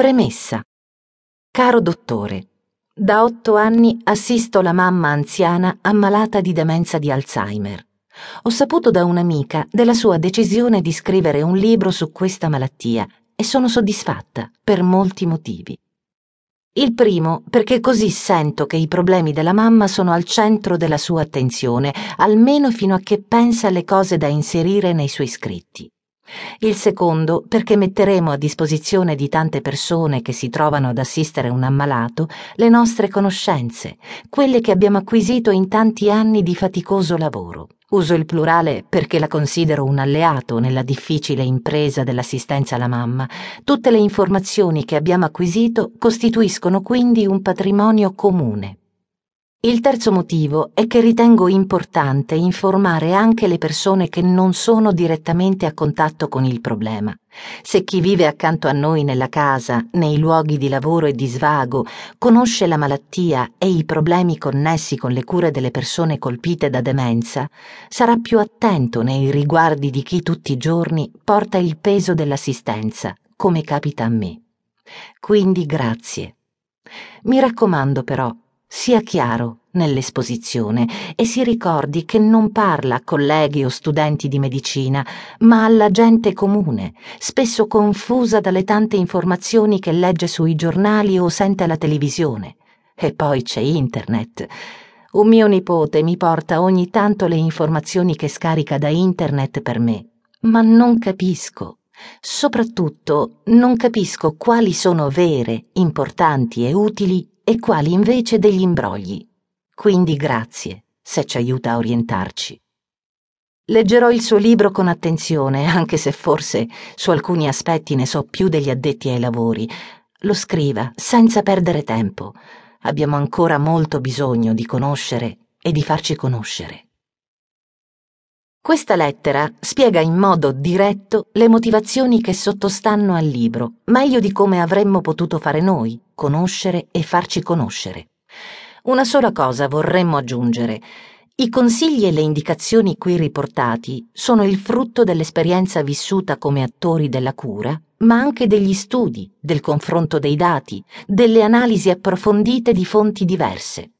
Premessa. Caro dottore, da otto anni assisto la mamma anziana ammalata di demenza di Alzheimer. Ho saputo da un'amica della sua decisione di scrivere un libro su questa malattia e sono soddisfatta per molti motivi. Il primo, perché così sento che i problemi della mamma sono al centro della sua attenzione, almeno fino a che pensa alle cose da inserire nei suoi scritti. Il secondo, perché metteremo a disposizione di tante persone che si trovano ad assistere un ammalato le nostre conoscenze, quelle che abbiamo acquisito in tanti anni di faticoso lavoro. Uso il plurale perché la considero un alleato nella difficile impresa dell'assistenza alla mamma. Tutte le informazioni che abbiamo acquisito costituiscono quindi un patrimonio comune. Il terzo motivo è che ritengo importante informare anche le persone che non sono direttamente a contatto con il problema. Se chi vive accanto a noi nella casa, nei luoghi di lavoro e di svago, conosce la malattia e i problemi connessi con le cure delle persone colpite da demenza, sarà più attento nei riguardi di chi tutti i giorni porta il peso dell'assistenza, come capita a me. Quindi grazie. Mi raccomando però, sia chiaro nell'esposizione e si ricordi che non parla a colleghi o studenti di medicina, ma alla gente comune, spesso confusa dalle tante informazioni che legge sui giornali o sente alla televisione. E poi c'è internet. Un mio nipote mi porta ogni tanto le informazioni che scarica da internet per me, ma non capisco. Soprattutto non capisco quali sono vere, importanti e utili e quali invece degli imbrogli. Quindi grazie, se ci aiuta a orientarci. Leggerò il suo libro con attenzione, anche se forse su alcuni aspetti ne so più degli addetti ai lavori. Lo scriva, senza perdere tempo. Abbiamo ancora molto bisogno di conoscere e di farci conoscere. Questa lettera spiega in modo diretto le motivazioni che sottostanno al libro, meglio di come avremmo potuto fare noi, conoscere e farci conoscere. Una sola cosa vorremmo aggiungere. I consigli e le indicazioni qui riportati sono il frutto dell'esperienza vissuta come attori della cura, ma anche degli studi, del confronto dei dati, delle analisi approfondite di fonti diverse.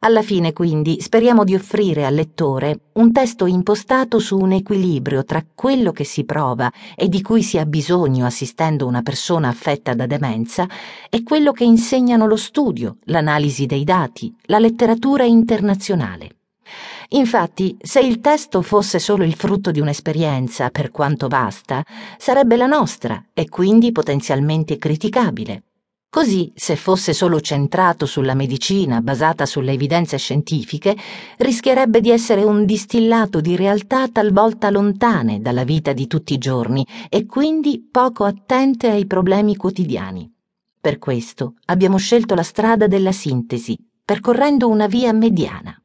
Alla fine, quindi, speriamo di offrire al lettore un testo impostato su un equilibrio tra quello che si prova e di cui si ha bisogno assistendo una persona affetta da demenza e quello che insegnano lo studio, l'analisi dei dati, la letteratura internazionale. Infatti, se il testo fosse solo il frutto di un'esperienza, per quanto vasta, sarebbe la nostra e quindi potenzialmente criticabile. Così, se fosse solo centrato sulla medicina basata sulle evidenze scientifiche, rischierebbe di essere un distillato di realtà talvolta lontane dalla vita di tutti i giorni e quindi poco attente ai problemi quotidiani. Per questo abbiamo scelto la strada della sintesi, percorrendo una via mediana.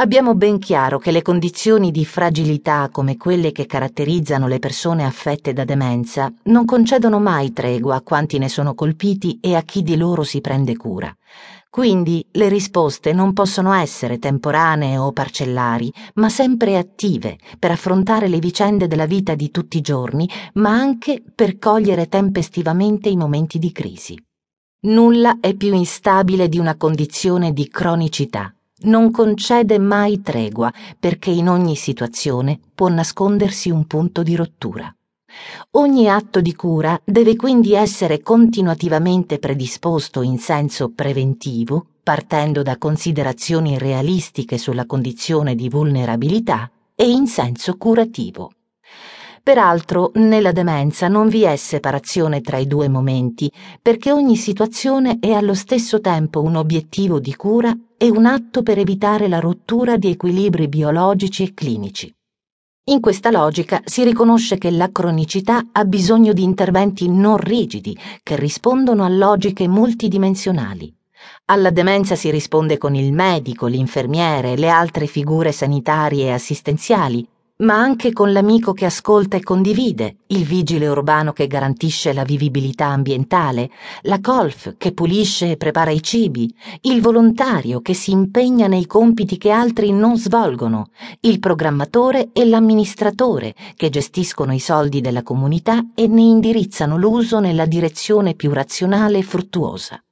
Abbiamo ben chiaro che le condizioni di fragilità come quelle che caratterizzano le persone affette da demenza non concedono mai tregua a quanti ne sono colpiti e a chi di loro si prende cura. Quindi le risposte non possono essere temporanee o parcellari, ma sempre attive per affrontare le vicende della vita di tutti i giorni, ma anche per cogliere tempestivamente i momenti di crisi. Nulla è più instabile di una condizione di cronicità non concede mai tregua perché in ogni situazione può nascondersi un punto di rottura. Ogni atto di cura deve quindi essere continuativamente predisposto in senso preventivo, partendo da considerazioni realistiche sulla condizione di vulnerabilità e in senso curativo. Peraltro, nella demenza non vi è separazione tra i due momenti, perché ogni situazione è allo stesso tempo un obiettivo di cura e un atto per evitare la rottura di equilibri biologici e clinici. In questa logica si riconosce che la cronicità ha bisogno di interventi non rigidi, che rispondono a logiche multidimensionali. Alla demenza si risponde con il medico, l'infermiere e le altre figure sanitarie e assistenziali, ma anche con l'amico che ascolta e condivide, il vigile urbano che garantisce la vivibilità ambientale, la colf che pulisce e prepara i cibi, il volontario che si impegna nei compiti che altri non svolgono, il programmatore e l'amministratore che gestiscono i soldi della comunità e ne indirizzano l'uso nella direzione più razionale e fruttuosa.